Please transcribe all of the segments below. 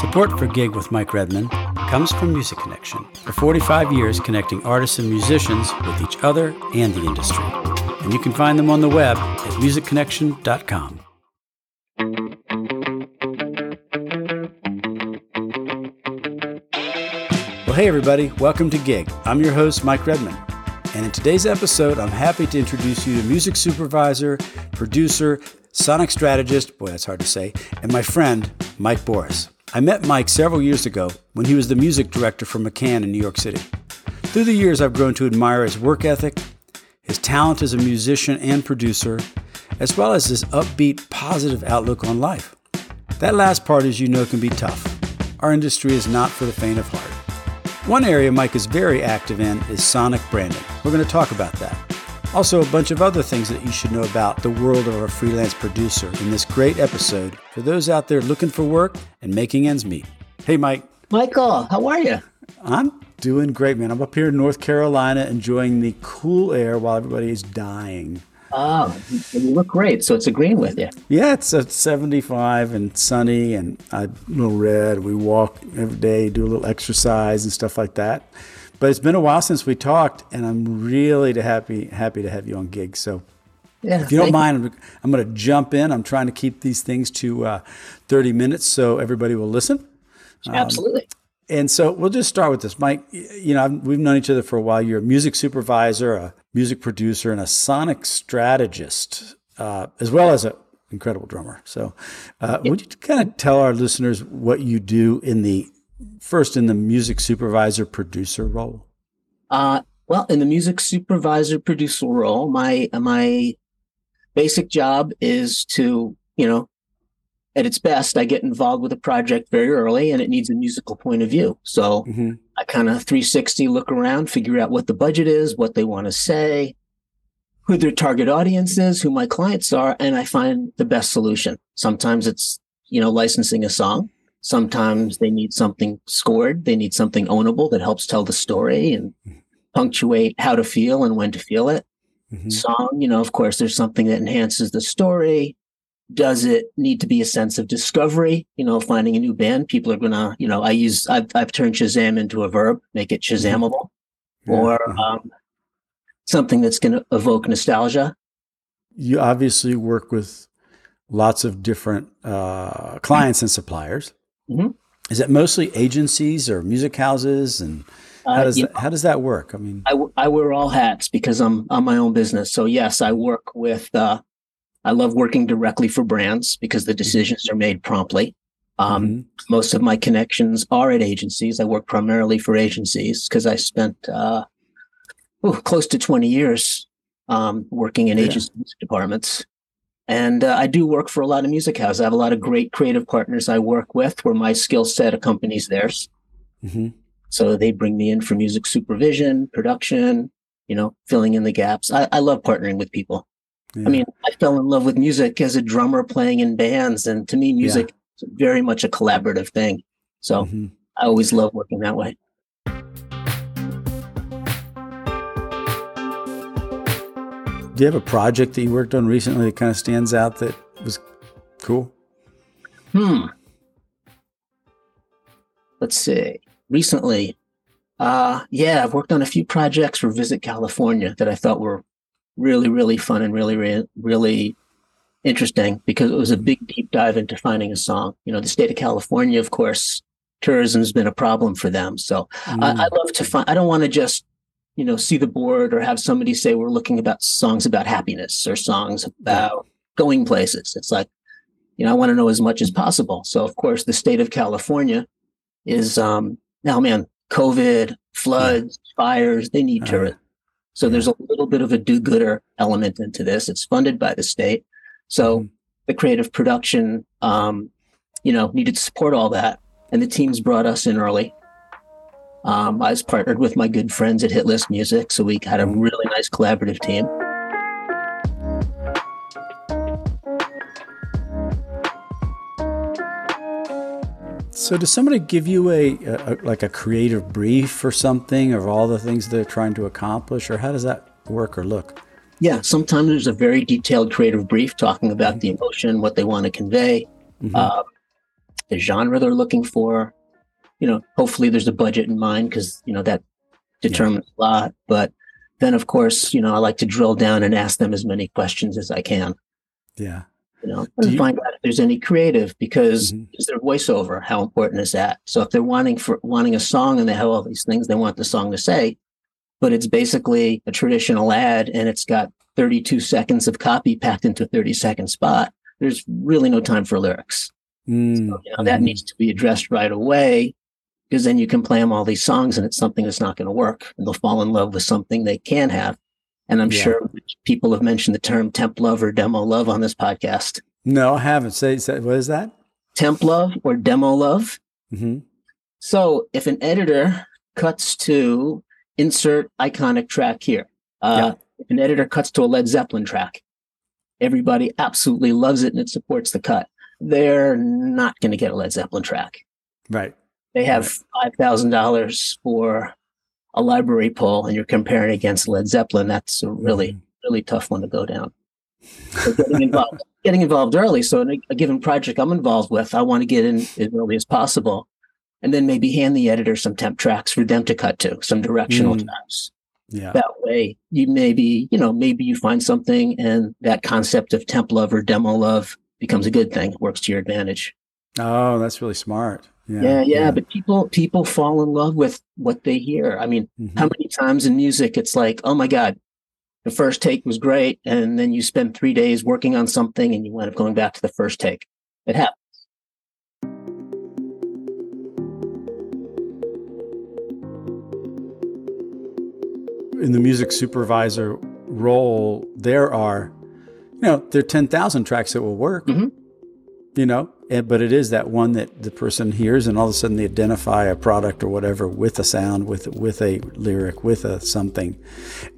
Support for Gig with Mike Redman comes from Music Connection. For 45 years, connecting artists and musicians with each other and the industry. And you can find them on the web at musicconnection.com. Well, hey, everybody, welcome to Gig. I'm your host, Mike Redman. And in today's episode, I'm happy to introduce you to music supervisor, producer, sonic strategist, boy, that's hard to say, and my friend, Mike Boris. I met Mike several years ago when he was the music director for McCann in New York City. Through the years, I've grown to admire his work ethic, his talent as a musician and producer, as well as his upbeat, positive outlook on life. That last part, as you know, can be tough. Our industry is not for the faint of heart. One area Mike is very active in is sonic branding. We're going to talk about that. Also, a bunch of other things that you should know about the world of a freelance producer in this great episode for those out there looking for work and making ends meet. Hey, Mike. Michael, how are you? I'm doing great, man. I'm up here in North Carolina enjoying the cool air while everybody is dying. Oh, you look great. So it's agreeing with you. Yeah, it's a 75 and sunny and a little red. We walk every day, do a little exercise and stuff like that. But it's been a while since we talked, and I'm really happy happy to have you on gig. So, yeah, if you don't mind, you. I'm going to jump in. I'm trying to keep these things to uh, 30 minutes so everybody will listen. Um, Absolutely. And so we'll just start with this, Mike. You know, we've known each other for a while. You're a music supervisor, a music producer, and a sonic strategist, uh, as well as an incredible drummer. So, uh, would you kind of tell our listeners what you do in the first in the music supervisor producer role? Uh, well, in the music supervisor producer role, my my basic job is to, you know, at its best, I get involved with a project very early and it needs a musical point of view. So mm-hmm. I kind of 360 look around, figure out what the budget is, what they want to say, who their target audience is, who my clients are, and I find the best solution. Sometimes it's, you know, licensing a song. Sometimes they need something scored. They need something ownable that helps tell the story and punctuate how to feel and when to feel it. Mm-hmm. Song, you know, of course, there's something that enhances the story. Does it need to be a sense of discovery? You know, finding a new band. People are gonna, you know, I use I've I've turned Shazam into a verb, make it mm-hmm. Shazamable, yeah. or mm-hmm. um, something that's gonna evoke nostalgia. You obviously work with lots of different uh, clients and suppliers. Mm-hmm. Is it mostly agencies or music houses, and how uh, does uh, that, how does that work? I mean, I, I wear all hats because I'm on my own business. So yes, I work with. Uh, I love working directly for brands because the mm-hmm. decisions are made promptly. Um, mm-hmm. Most of my connections are at agencies. I work primarily for agencies because I spent uh, close to 20 years um, working in yeah. agency departments. And uh, I do work for a lot of music houses. I have a lot of great creative partners I work with where my skill set accompanies theirs. Mm-hmm. So they bring me in for music supervision, production, you know, filling in the gaps. I, I love partnering with people. Yeah. I mean, I fell in love with music as a drummer playing in bands. And to me, music yeah. is very much a collaborative thing. So mm-hmm. I always love working that way. Do you have a project that you worked on recently that kind of stands out that was cool? Hmm. Let's see. Recently, uh, yeah, I've worked on a few projects for Visit California that I thought were really, really fun and really, really, really interesting because it was a big deep dive into finding a song. You know, the state of California, of course, tourism's been a problem for them. So mm. I, I love to find. I don't want to just you know, see the board or have somebody say we're looking about songs about happiness or songs about going places. It's like, you know, I want to know as much as possible. So of course, the state of California is um now man, COVID, floods, fires, they need tourism. So there's a little bit of a do-gooder element into this. It's funded by the state. So mm-hmm. the creative production um, you know, needed to support all that. And the teams brought us in early um, I was partnered with my good friends at Hitlist Music, so we had a really nice collaborative team. So, does somebody give you a, a, like a creative brief or something of all the things they're trying to accomplish, or how does that work or look? Yeah, sometimes there's a very detailed creative brief talking about the emotion, what they want to convey. Mm-hmm. Uh, the genre they're looking for. You know, hopefully there's a budget in mind because you know that determines yeah. a lot. But then, of course, you know, I like to drill down and ask them as many questions as I can. Yeah. You know, and you, find out if there's any creative because mm-hmm. is there voiceover? How important is that? So if they're wanting for wanting a song and they have all these things they want the song to say, but it's basically a traditional ad and it's got 32 seconds of copy packed into a 30 second spot, there's really no time for lyrics. Mm, so, you know, that mm-hmm. needs to be addressed right away because then you can play them all these songs and it's something that's not going to work and they'll fall in love with something they can have. And I'm yeah. sure people have mentioned the term temp love or demo love on this podcast. No, I haven't. Say, say what is that? Temp love or demo love. Mm-hmm. So if an editor cuts to insert iconic track here, uh, yeah. if an editor cuts to a Led Zeppelin track, everybody absolutely loves it and it supports the cut. They're not going to get a Led Zeppelin track. Right. They have five thousand dollars for a library poll, and you're comparing against Led Zeppelin. That's a really, mm-hmm. really tough one to go down. So getting involved, getting involved early. So in a, a, given project I'm involved with, I want to get in as early as possible, and then maybe hand the editor some temp tracks for them to cut to, some directional mm. tracks. Yeah. That way, you maybe, you know, maybe you find something and that concept of temp love or demo love becomes a good thing. It works to your advantage. Oh, that's really smart. Yeah, yeah, yeah, But people people fall in love with what they hear. I mean, mm-hmm. how many times in music it's like, oh my God, the first take was great. And then you spend three days working on something and you wind up going back to the first take. It happens. in the music supervisor role, there are, you know, there are 10,000 tracks that will work, mm-hmm. You know, and, but it is that one that the person hears and all of a sudden they identify a product or whatever with a sound, with, with a lyric, with a something.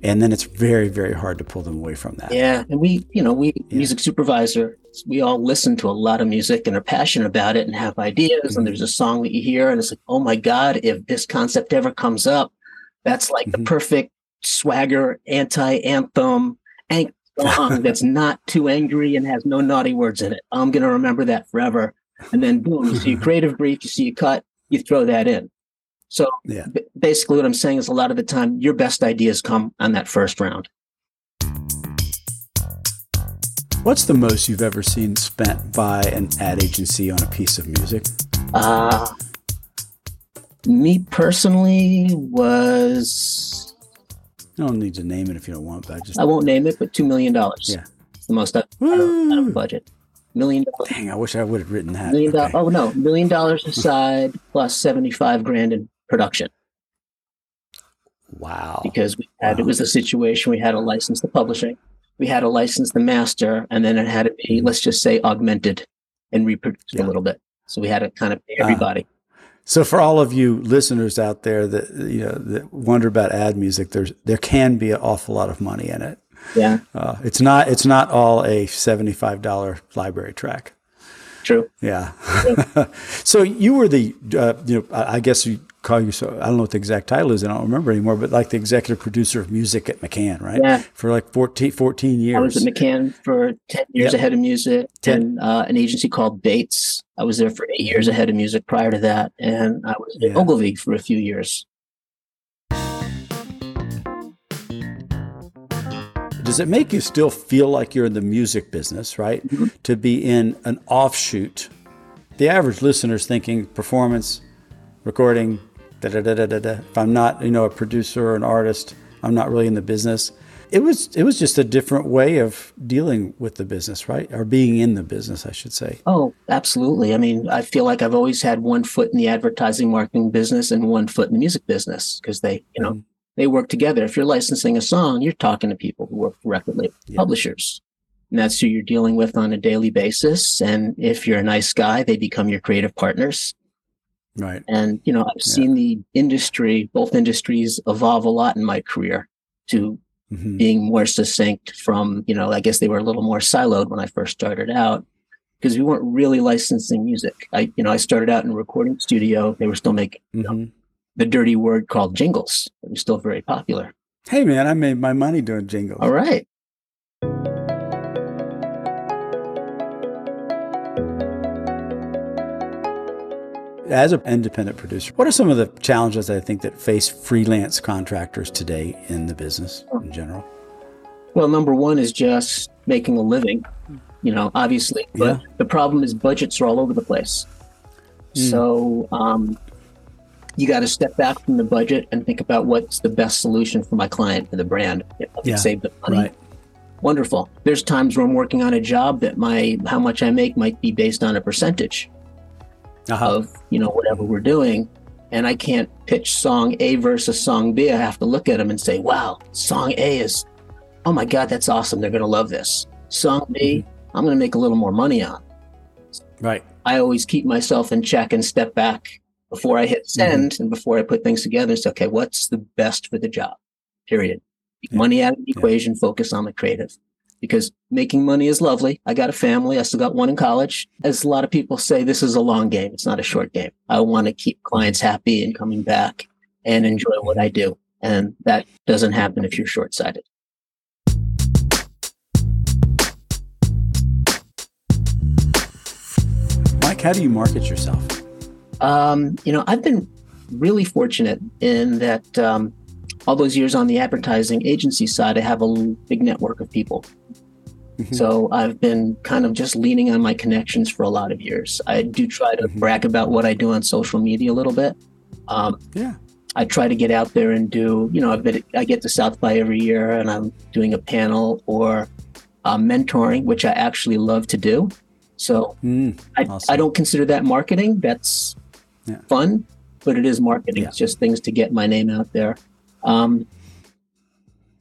And then it's very, very hard to pull them away from that. Yeah. And we, you know, we, yeah. music supervisor, we all listen to a lot of music and are passionate about it and have ideas. Mm-hmm. And there's a song that you hear and it's like, oh my God, if this concept ever comes up, that's like mm-hmm. the perfect swagger anti anthem song that's not too angry and has no naughty words in it. I'm going to remember that forever. And then boom, you see a creative brief, you see a cut, you throw that in. So yeah. b- basically, what I'm saying is a lot of the time, your best ideas come on that first round. What's the most you've ever seen spent by an ad agency on a piece of music? Uh, me personally was I don't need to name it if you don't want, but I just I won't name it, but two million dollars. Yeah, it's the most out of, out of budget. Million dollars. Dang, I wish I would have written that. Million okay. Oh no, million dollars aside plus seventy five grand in production. Wow. Because we had wow. it was a situation we had to license the publishing, we had to license the master, and then it had to be let's just say augmented and reproduced yeah. a little bit. So we had to kind of pay uh, everybody. So for all of you listeners out there that you know that wonder about ad music, there's there can be an awful lot of money in it. Yeah, uh, it's not it's not all a seventy five dollar library track. True. Yeah. yeah. so you were the uh, you know I guess you call you so I don't know what the exact title is and I don't remember anymore but like the executive producer of music at McCann right? Yeah. For like 14, 14 years I was at McCann for 10 years yep. ahead of music 10. and uh, an agency called Bates. I was there for eight years ahead of music prior to that and I was at Ogilvy for a few years. Does it make you still feel like you're in the music business right? Mm-hmm. to be in an offshoot the average listener's thinking performance recording da da da da da. If I'm not, you know, a producer or an artist, I'm not really in the business. It was it was just a different way of dealing with the business, right? Or being in the business, I should say. Oh, absolutely. I mean, I feel like I've always had one foot in the advertising marketing business and one foot in the music business because they, you know, mm-hmm. they work together. If you're licensing a song, you're talking to people who work directly with yeah. publishers. And that's who you're dealing with on a daily basis. And if you're a nice guy, they become your creative partners. Right. And, you know, I've yeah. seen the industry, both industries evolve a lot in my career to mm-hmm. being more succinct from, you know, I guess they were a little more siloed when I first started out because we weren't really licensing music. I, you know, I started out in a recording studio. They were still making mm-hmm. you know, the dirty word called jingles. It was still very popular. Hey, man, I made my money doing jingles. All right. As an independent producer, what are some of the challenges I think that face freelance contractors today in the business in general? Well, number one is just making a living, you know, obviously. But Yeah. the problem is budgets are all over the place. So um, you got to step back from the budget and think about what's the best solution for my client and the brand. If I can Yeah. save them money, Right. wonderful. There's times where I'm working on a job that my how much I make might be based on a percentage Uh-huh. of you know whatever we're doing and i can't pitch song a versus song b. I have to look at them and say wow song a is oh my god that's awesome. They're going to love this. Song b i'm going to make a little more money on. Right. i always keep myself in check and step back before i hit send and before i put things together and say okay what's the best for the job? Period. Yeah. money out of the equation focus on the creative because making money is lovely. I got a family. I still got one in college. As a lot of people say, this is a long game. It's not a short game. I want to keep clients happy and coming back and enjoy what I do. And that doesn't happen if you're short sighted. Mike, how do you market yourself? Um, you know, I've been really fortunate in that um, all those years on the advertising agency side, I have a big network of people. Mhm. So I've been kind of just leaning on my connections for a lot of years. I do try to Mhm. brag about what I do on social media a little bit. Um, Yeah. I try to get out there and do, you know, been, I get to South by every year and I'm doing a panel or uh, mentoring, which I actually love to do. So Mm, I, Awesome. I don't consider that marketing. That's Yeah. fun, but it is marketing. Yeah. It's just things to get my name out there. Um,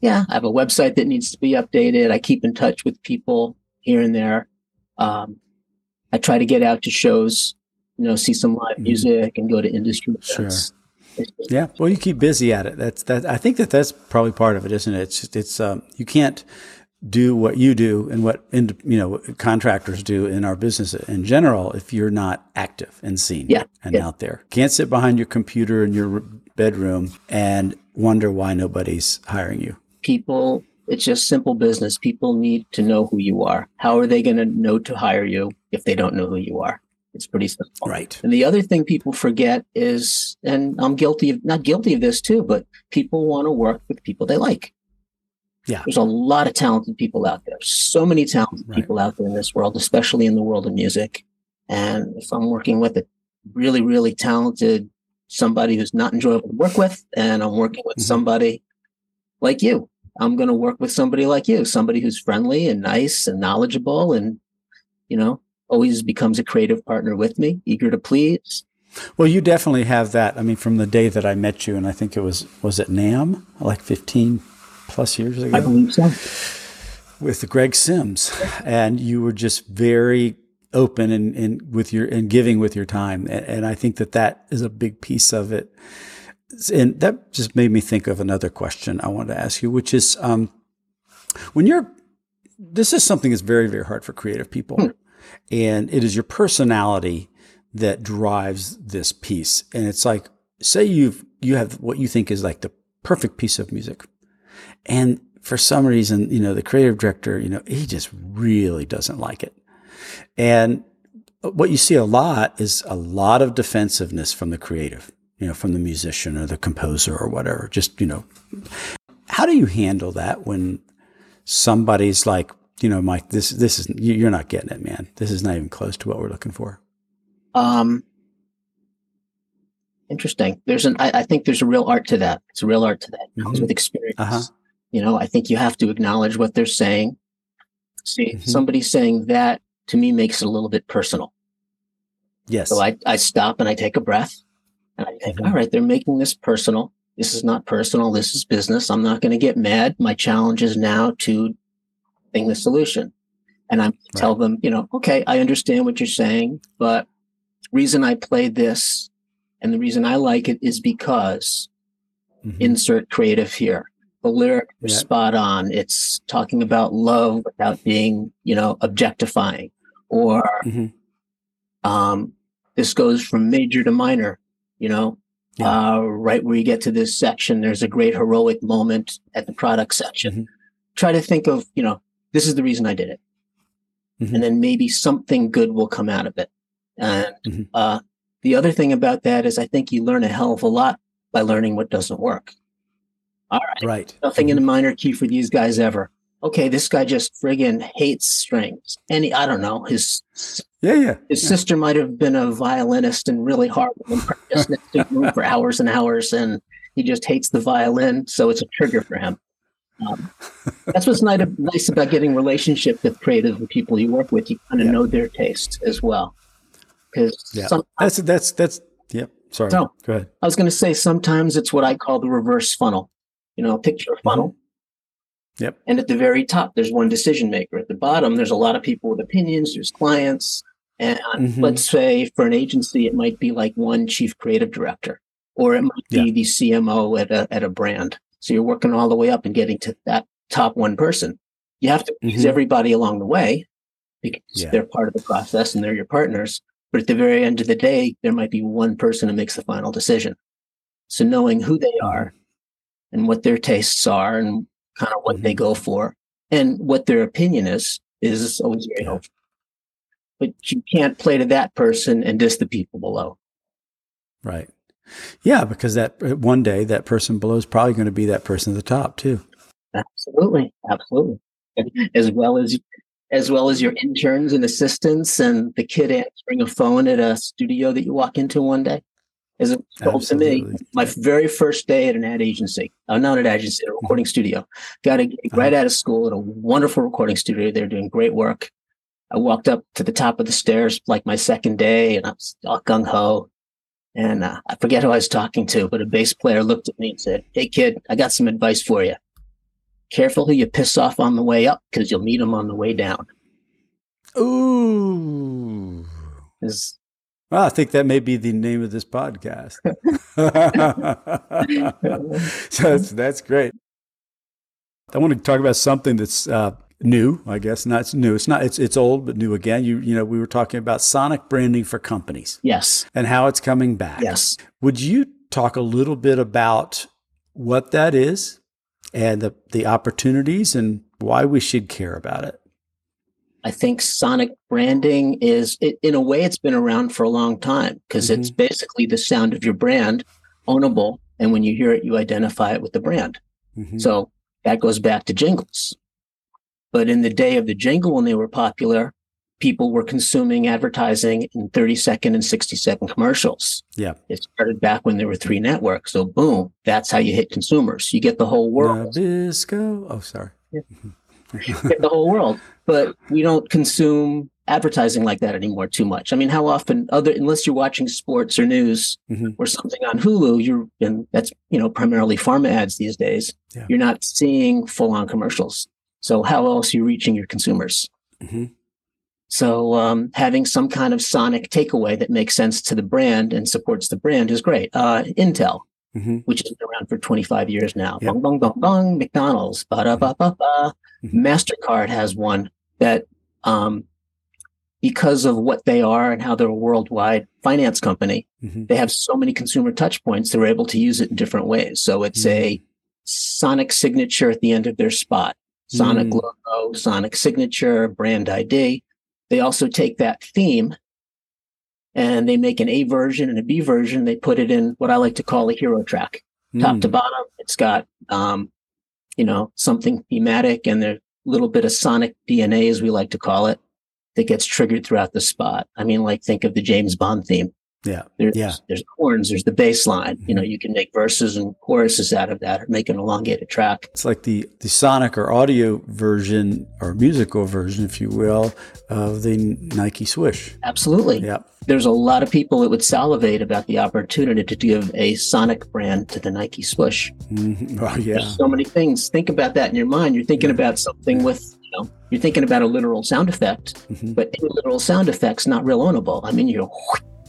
yeah, I have a website that needs to be updated. I keep in touch with people here and there. Um, I try to get out to shows, you know, see some live Mhm. music and go to industry Sure. events. It's just- Yeah. Well, you keep busy at it. That's that. I think that that's probably part of it, isn't it? It's just, it's um, you can't do what you do and what ind- you know what contractors do in our business in general if you're not active and seen Yeah, and yeah. out there. Can't sit behind your computer in your bedroom and wonder why nobody's hiring you. People it's just simple business people need to know who you are how are they going to know to hire you if they don't know who you are it's pretty simple Right. and the other thing people forget is and i'm guilty of not guilty of this too but people want to work with people they like Yeah. there's a lot of talented people out there so many talented Right. people out there in this world especially in the world of music and if i'm working with a really really talented somebody who's not enjoyable to work with and i'm working with Mhm. somebody like you i'm going to work with somebody like you somebody who's friendly and nice and knowledgeable and you know always becomes a creative partner with me eager to please Well, you definitely have that. I mean, from the day that I met you, and I think it was was it NAMM like 15 plus years ago. i believe so with Greg Sims, and you were just very open and, and with your and giving with your time, and, and I think that that is a big piece of it. And that just made me think of another question I wanted to ask you, which is um, when you're this is something that's very very hard for creative people, Hmm. and it is your personality that drives this piece, and it's like say you've you have what you think is like the perfect piece of music and for some reason, you know, the creative director, you know, he just really doesn't like it. And what you see a lot is a lot of defensiveness from the creative, you know, from the musician or the composer or whatever. Just, you know, how do you handle that when somebody's like, you know, Mike, this this is you- you're not getting it, man. This is not even close to what we're looking for. um interesting there's an I, I think there's a real art to that it's a real art to that it comes Mhm. with experience Uh-huh. you know i think you have to acknowledge what they're saying see Mhm. somebody saying that to me makes it a little bit personal Yes. So I, I stop and I take a breath and I think, Mhm. all right, they're making this personal. This is not personal. This is business. I'm not going to get mad. My challenge is now to think the solution. And I tell them, you know, okay, I understand what you're saying, but reason I played this and the reason I like it is because Mhm. insert creative here. The lyric is Yeah. spot on. It's talking about love without being, you know, objectifying or Mhm. um, this goes from major to minor, you know, Yeah. uh, right where you get to this section, there's a great heroic moment at the product section. Mhm. Try to think of, you know, this is the reason I did it. Mhm. And then maybe something good will come out of it. And Mhm. uh, the other thing about that is I think you learn a hell of a lot by learning what doesn't work. All right. Right. Nothing in a minor key for these guys ever. Okay, this guy just friggin' hates strings. Any, I don't know, his Yeah, yeah. his yeah. sister might have been a violinist and really hard and practiced next to him for hours and hours, and he just hates the violin, so it's a trigger for him. Um, that's what's nice, about getting relationship with creative people you work with. You kind of Yeah. know their taste as well. Because Yeah. That's that's that's yep. Sorry. So- Go ahead. I was going to say sometimes it's what I call the reverse funnel. You know, picture a funnel. Yep. And at the very top, there's one decision maker. At the bottom, there's a lot of people with opinions. There's clients, and Mhm. let's say for an agency, it might be like one chief creative director, or it might be Yeah. the CMO at a at a brand. So you're working all the way up and getting to that top one person. You have to please Mhm. everybody along the way because Yeah. they're part of the process and they're your partners. But at the very end of the day, there might be one person who makes the final decision. So knowing who they are and what their tastes are and kind of what they Mhm. go for and what their opinion is is always very helpful. But you can't play to that person and diss the people below. Right. Yeah, because that uh, one day that person below is probably going to be that person at the top too. Absolutely, absolutely. As well as as well as your interns and assistants and the kid answering a phone at a studio that you walk into one day. As it was told to me, my very first day at an ad agency, uh, not an ad agency, a recording studio. Got a gig right out of school at a wonderful recording studio. They're doing great work. I walked up to the top of the stairs like my second day, and I was all gung ho. And uh, I forget who I was talking to, but a bass player looked at me and said, "Hey kid, I got some advice for you. Careful who you piss off on the way up, because you'll meet them on the way down." Ooh. 'Cause Well, I think that may be the name of this podcast. so that's, that's great. I want to talk about something that's uh, new. I guess not. It's new. It's not. It's it's old, but new again. You you know we were talking about sonic branding for companies yes, and how it's coming back. yes. Would you talk a little bit about what that is and the the opportunities and why we should care about it? I think sonic branding is, it, in a way, it's been around for a long time because it's basically the sound of your brand, ownable, and when you hear it, you identify it with the brand. Mhm. So that goes back to jingles. But in the day of the jingle, when they were popular, people were consuming advertising in 30 second and 60 second commercials. Yeah. It started back when there were three networks. So boom, that's how you hit consumers. You get the whole world. Nabisco. Oh, sorry. get the whole world. But we don't consume advertising like that anymore too much. I mean, how often other unless you're watching sports or news Mhm. or something on Hulu, you're and that's you know primarily pharma ads these days. Yeah. You're not seeing full on commercials. So how else are you reaching your consumers? Mhm. So um, having some kind of sonic takeaway that makes sense to the brand and supports the brand is great. Uh, Intel, Mhm. which has been around for 25 years now. Yep. Bong, bong, bong, bong. McDonald's. Ba da ba ba ba. Mhm. MasterCard has one that, um, because of what they are and how they're a worldwide finance company, Mhm. they have so many consumer touch points, they're able to use it in different ways. So it's a sonic signature at the end of their spot, sonic Mm. logo, sonic signature, brand ID. They also take that theme and they make an A version and a B version. They put it in what I like to call a hero track top Mm. to bottom. It's got, um, you know, something thematic and there's a little bit of sonic DNA, as we like to call it, that gets triggered throughout the spot. I mean, like think of the James Bond theme. Yeah. There's, Yeah. there's horns, there's the bass line. You know, you can make verses and choruses out of that or make an elongated track. It's like the, the sonic or audio version or musical version, if you will, of the Nike Swish. Absolutely. Yeah. There's a lot of people that would salivate about the opportunity to give a sonic brand to the Nike Swoosh. Mhm. Oh, yeah. There's so many things. Think about that in your mind. You're thinking about something with, you know, you're thinking about a literal sound effect, Mhm. but any literal sound effect's not real ownable. I mean, you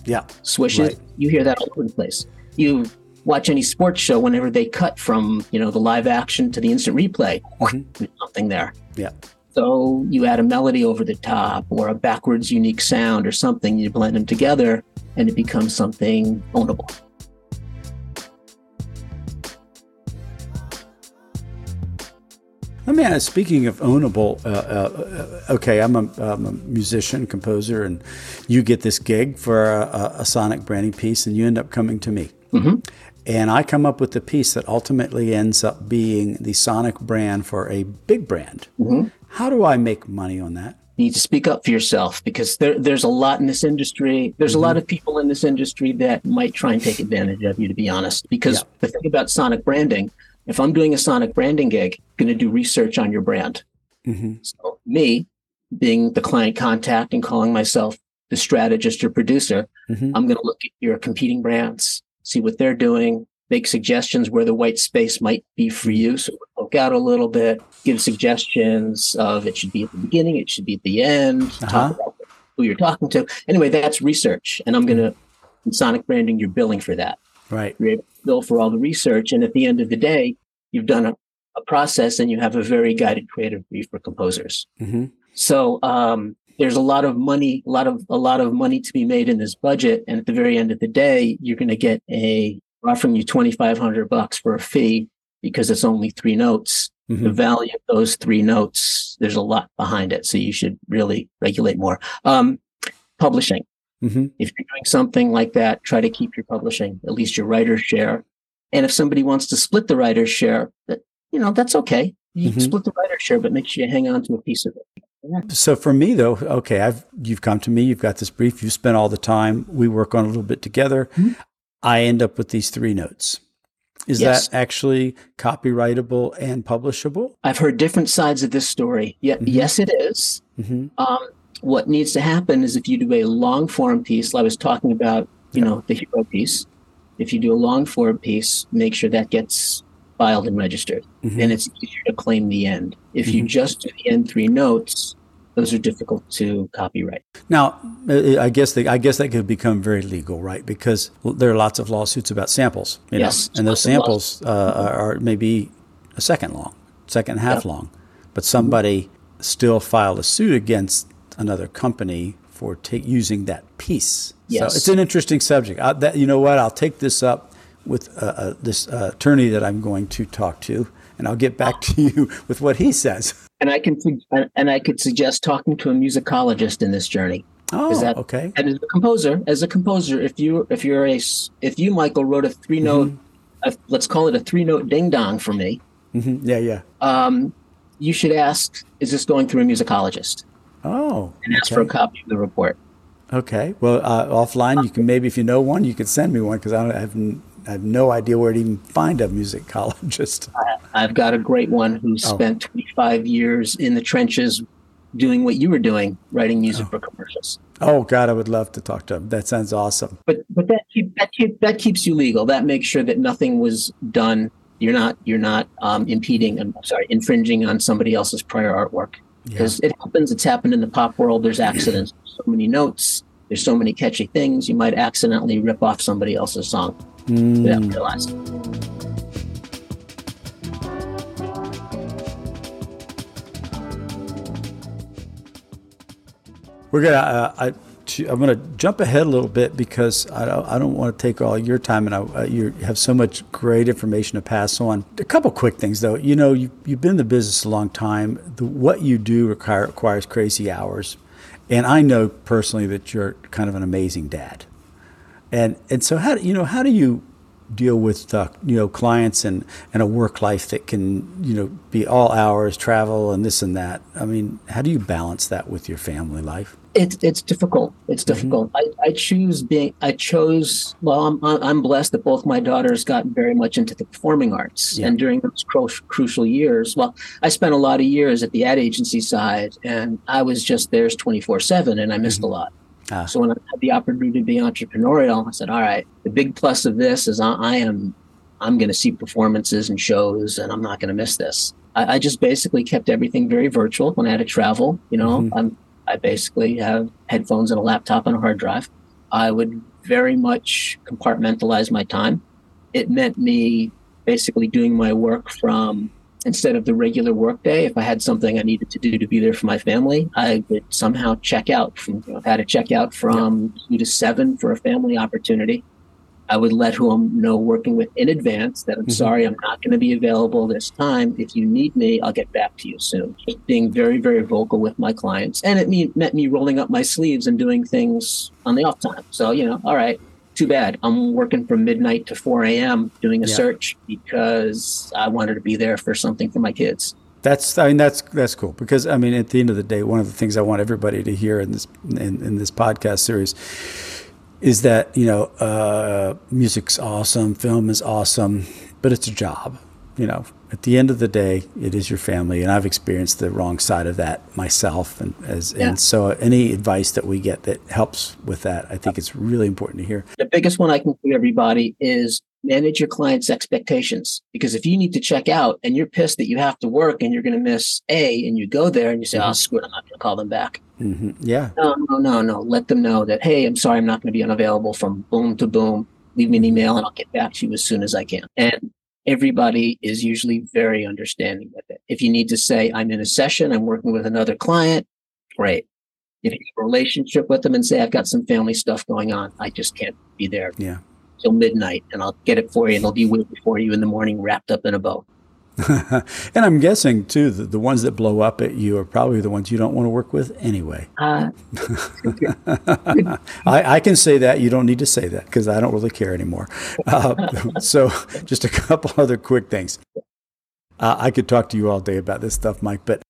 Yeah. swishes, Right. you hear that all over the place. You watch any sports show whenever they cut from, you know, the live action to the instant replay, Mhm. there's something there. Yeah. So you add a melody over the top or a backwards unique sound or something, you blend them together and it becomes something ownable. Let me ask. Speaking of ownable, uh, uh, okay, I'm a, I'm a, musician, composer, and you get this gig for a, a, sonic branding piece, and you end up coming to me, mm-hmm. and I come up with the piece that ultimately ends up being the sonic brand for a big brand. Mm-hmm. How do I make money on that? You need to speak up for yourself because there, there's a lot in this industry. There's mm-hmm. a lot of people in this industry that might try and take advantage of you, to be honest. Because yeah. the thing about sonic branding if I'm doing a sonic branding gig, I'm going to do research on your brand. Mm-hmm. So me being the client contact and calling myself the strategist or producer, mm-hmm. I'm going to look at your competing brands, see what they're doing, make suggestions where the white space might be for you. So poke out a little bit, give suggestions of it should be at the beginning, it should be at the end, uh-huh. talk about who you're talking to. Anyway, that's research. And I'm going to, in sonic branding, you're billing for that. Right. You're able to bill for all the research. And at the end of the day, you've done a, a process and you have a very guided creative brief for composers. Mm-hmm. So um, there's a lot of money, a lot of a lot of money to be made in this budget. And at the very end of the day, you're going to get a offering you 2,500 bucks for a fee because it's only three notes. Mm-hmm. The value of those three notes, there's a lot behind it. So you should really regulate more. Um, publishing. Mm-hmm. If you're doing something like that, try to keep your publishing, at least your writer's share. And if somebody wants to split the writer's share, that you know, that's okay. You mm-hmm. split the writer's share, but make sure you hang on to a piece of it. Yeah. So for me though, okay, I've you've come to me, you've got this brief, you spent all the time, we work on a little bit together. Mm-hmm. I end up with these three notes. Is yes. that actually copyrightable and publishable? I've heard different sides of this story. Yeah, mm-hmm. yes, it is. Mm-hmm. Um, what needs to happen is if you do a long form piece, like I was talking about, you know, the hero piece. If you do a long form piece, make sure that gets filed and registered. Mm-hmm. Then it's easier to claim the end. If mm-hmm. you just do the end three notes, those are difficult to copyright. Now, uh, I guess they, I guess that could become very legal, right? Because there are lots of lawsuits about samples, yes, know, and those samples uh, are maybe a second long, second and a half yep. long, but somebody still filed a suit against another company for take, using that piece. Yes. So it's an interesting subject. I, that, you know what? I'll take this up with uh, uh, this uh, attorney that I'm going to talk to, and I'll get back to you with what he says. And I can and I could suggest talking to a musicologist in this journey. Oh, that, okay. And as a composer, as a composer, if you if you're a if you Michael wrote a three note, mm-hmm. let's call it a three note ding dong for me. Mm-hmm. Yeah, yeah. Um, you should ask: Is this going through a musicologist? Oh, and ask okay. for a copy of the report. Okay. Well, uh, offline, you can maybe if you know one, you could send me one because I, I, have I have no idea where to even find a musicologist. I've got a great one who oh. spent 25 years in the trenches doing what you were doing, writing music oh. for commercials. Oh God, I would love to talk to him. That sounds awesome. But but that keep, that keep, that keeps you legal. That makes sure that nothing was done. You're not you're not um, impeding. I'm sorry, infringing on somebody else's prior artwork because yeah. it happens. It's happened in the pop world. There's accidents. so many notes. There's so many catchy things. You might accidentally rip off somebody else's song mm. without realizing. We're gonna. Uh, I, I'm going to jump ahead a little bit because I don't, I don't want to take all your time, and I, uh, you have so much great information to pass on. A couple quick things, though. You know, you, you've been in the business a long time. The, what you do require, requires crazy hours, and I know personally that you're kind of an amazing dad. And and so how do, you know how do you deal with uh, you know clients and, and a work life that can you know be all hours travel and this and that i mean how do you balance that with your family life it's it's difficult. It's mm-hmm. difficult. Mm-hmm. I, I choose being. I chose. Well, I'm I'm blessed that both my daughters got very much into the performing arts, yeah. and during those cru- crucial years, well, I spent a lot of years at the ad agency side, and I was just theirs twenty four seven, and I missed mm-hmm. a lot. Ah. So when I had the opportunity to be entrepreneurial, I said, "All right, the big plus of this is I, I am I'm going to see performances and shows, and I'm not going to miss this." I, I, just basically kept everything very virtual when I had to travel. You know, mm-hmm. I'm I basically have headphones and a laptop and a hard drive. I would very much compartmentalize my time. It meant me basically doing my work from instead of the regular workday. If I had something I needed to do to be there for my family, I would somehow check out from, you know, I had to check out from two to seven for a family opportunity. I would let whom know working with in advance that I'm mm-hmm. sorry, I'm not going to be available this time. If you need me, I'll get back to you soon. Being very, very vocal with my clients. And it mean, meant me rolling up my sleeves and doing things on the off time. So, you know, all right, too bad. I'm working from midnight to 4 a.m. doing a yeah. search because I wanted to be there for something for my kids. That's I mean that's that's cool because I mean at the end of the day one of the things I want everybody to hear in this in, in this podcast series is that you know uh, music's awesome, film is awesome, but it's a job. You know, at the end of the day, it is your family, and I've experienced the wrong side of that myself. And as yeah. and so, any advice that we get that helps with that, I think it's really important to hear. The biggest one I can give everybody is manage your client's expectations. Because if you need to check out and you're pissed that you have to work and you're going to miss A, and you go there and you say, mm-hmm. "Oh, screw it, I'm not going to call them back." Mm-hmm. Yeah. No, no, no, no. Let them know that, hey, I'm sorry, I'm not going to be unavailable from boom to boom. Leave me an email and I'll get back to you as soon as I can. And everybody is usually very understanding with it. If you need to say, I'm in a session, I'm working with another client, great. If you have a relationship with them and say, I've got some family stuff going on, I just can't be there. Yeah. Till midnight and I'll get it for you and it'll be waiting for you in the morning wrapped up in a bow. and I'm guessing too that the ones that blow up at you are probably the ones you don't want to work with anyway. Uh, I, I, can say that. You don't need to say that because I don't really care anymore. Uh, so, just a couple other quick things. Uh, I could talk to you all day about this stuff, Mike. But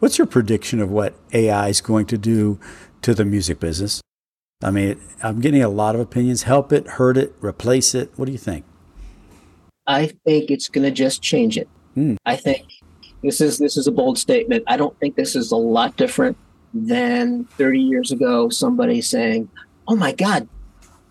what's your prediction of what AI is going to do to the music business? I mean, I'm getting a lot of opinions. Help it, hurt it, replace it. What do you think? I think it's going to just change it. Hmm. I think this is this is a bold statement. I don't think this is a lot different than 30 years ago. Somebody saying, "Oh my God,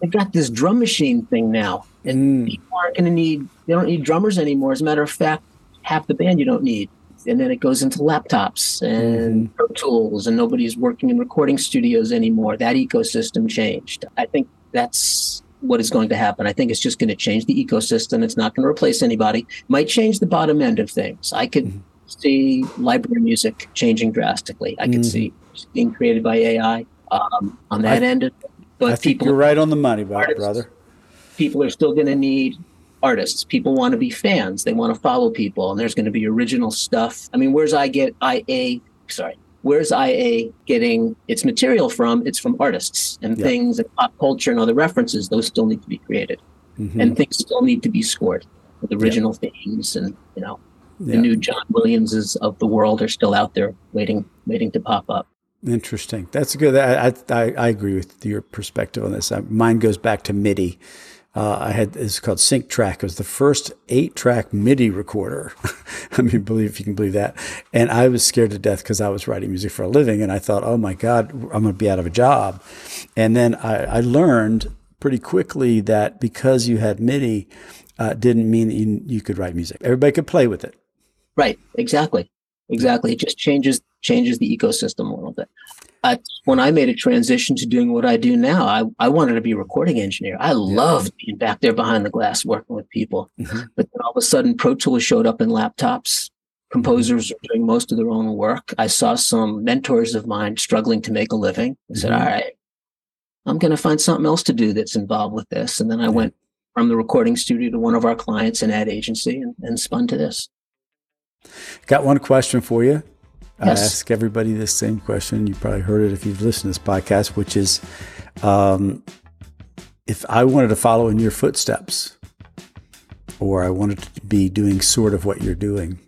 they've got this drum machine thing now, and mm. people aren't going to need they don't need drummers anymore." As a matter of fact, half the band you don't need. And then it goes into laptops and mm. Pro Tools, and nobody's working in recording studios anymore. That ecosystem changed. I think that's what is going to happen. I think it's just going to change the ecosystem. It's not going to replace anybody. Might change the bottom end of things. I could mm-hmm. see library music changing drastically. I could mm-hmm. see being created by AI um, on that I, end. Of. But I think people, you're right on the money, brother. People are still going to need artists. People want to be fans. They want to follow people, and there's going to be original stuff. I mean, where's I get IA? Sorry, Where's IA getting its material from? It's from artists and things and pop culture and other references. Those still need to be created, mm-hmm. and things still need to be scored with original themes. And you know, the new John Williamses of the world are still out there waiting, waiting to pop up. Interesting. That's good. I, I, I agree with your perspective on this. Mine goes back to MIDI uh, I had it's called Sync Track. It was the first eight track MIDI recorder. I mean, believe if you can believe that. And I was scared to death because I was writing music for a living, and I thought, oh my God, I'm going to be out of a job. And then I, I learned pretty quickly that because you had MIDI, uh, didn't mean that you, you could write music. Everybody could play with it. Right. Exactly. Exactly. It just changes changes the ecosystem a little bit. I, when I made a transition to doing what I do now, I, I wanted to be a recording engineer. I loved being back there behind the glass working with people. Mm-hmm. But then all of a sudden, Pro Tools showed up in laptops. Composers are doing most of their own work. I saw some mentors of mine struggling to make a living. I said, mm-hmm. all right, I'm going to find something else to do that's involved with this. And then I went from the recording studio to one of our clients, an ad agency, and, and spun to this. Got one question for you. Yes. I ask everybody the same question. You probably heard it if you've listened to this podcast, which is um, if I wanted to follow in your footsteps or I wanted to be doing sort of what you're doing,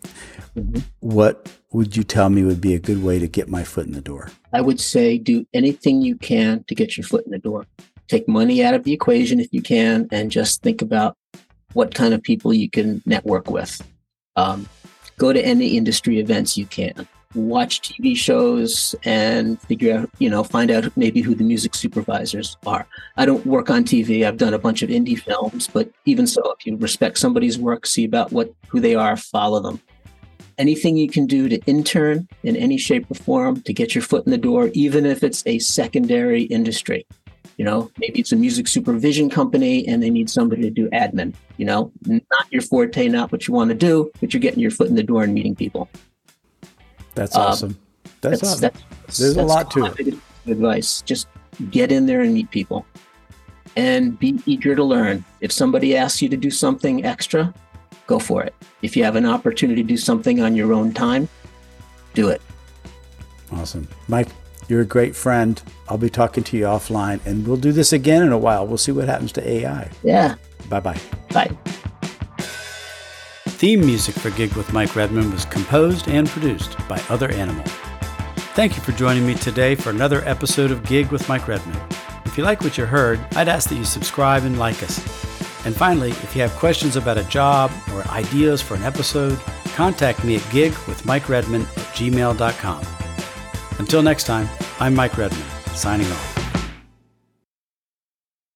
mm-hmm. what would you tell me would be a good way to get my foot in the door? I would say do anything you can to get your foot in the door. Take money out of the equation if you can, and just think about what kind of people you can network with. Um, go to any industry events you can watch TV shows and figure out, you know, find out maybe who the music supervisors are. I don't work on TV. I've done a bunch of indie films, but even so, if you respect somebody's work, see about what who they are, follow them. Anything you can do to intern in any shape or form to get your foot in the door, even if it's a secondary industry. You know, maybe it's a music supervision company and they need somebody to do admin. You know, not your forte, not what you want to do, but you're getting your foot in the door and meeting people. That's um, awesome. That's, that's awesome. That's, There's that's a lot to it. Advice: just get in there and meet people. and be eager to learn. If somebody asks you to do something extra, go for it. If you have an opportunity to do something on your own time, do it. Awesome. Mike, you're a great friend. I'll be talking to you offline and we'll do this again in a while. We'll see what happens to AI. Yeah. Bye bye. Bye. Theme music for Gig with Mike Redman was composed and produced by Other Animal. Thank you for joining me today for another episode of Gig with Mike Redman. If you like what you heard, I'd ask that you subscribe and like us. And finally, if you have questions about a job or ideas for an episode, contact me at gigwithmikeredman at gmail.com. Until next time, I'm Mike Redman, signing off.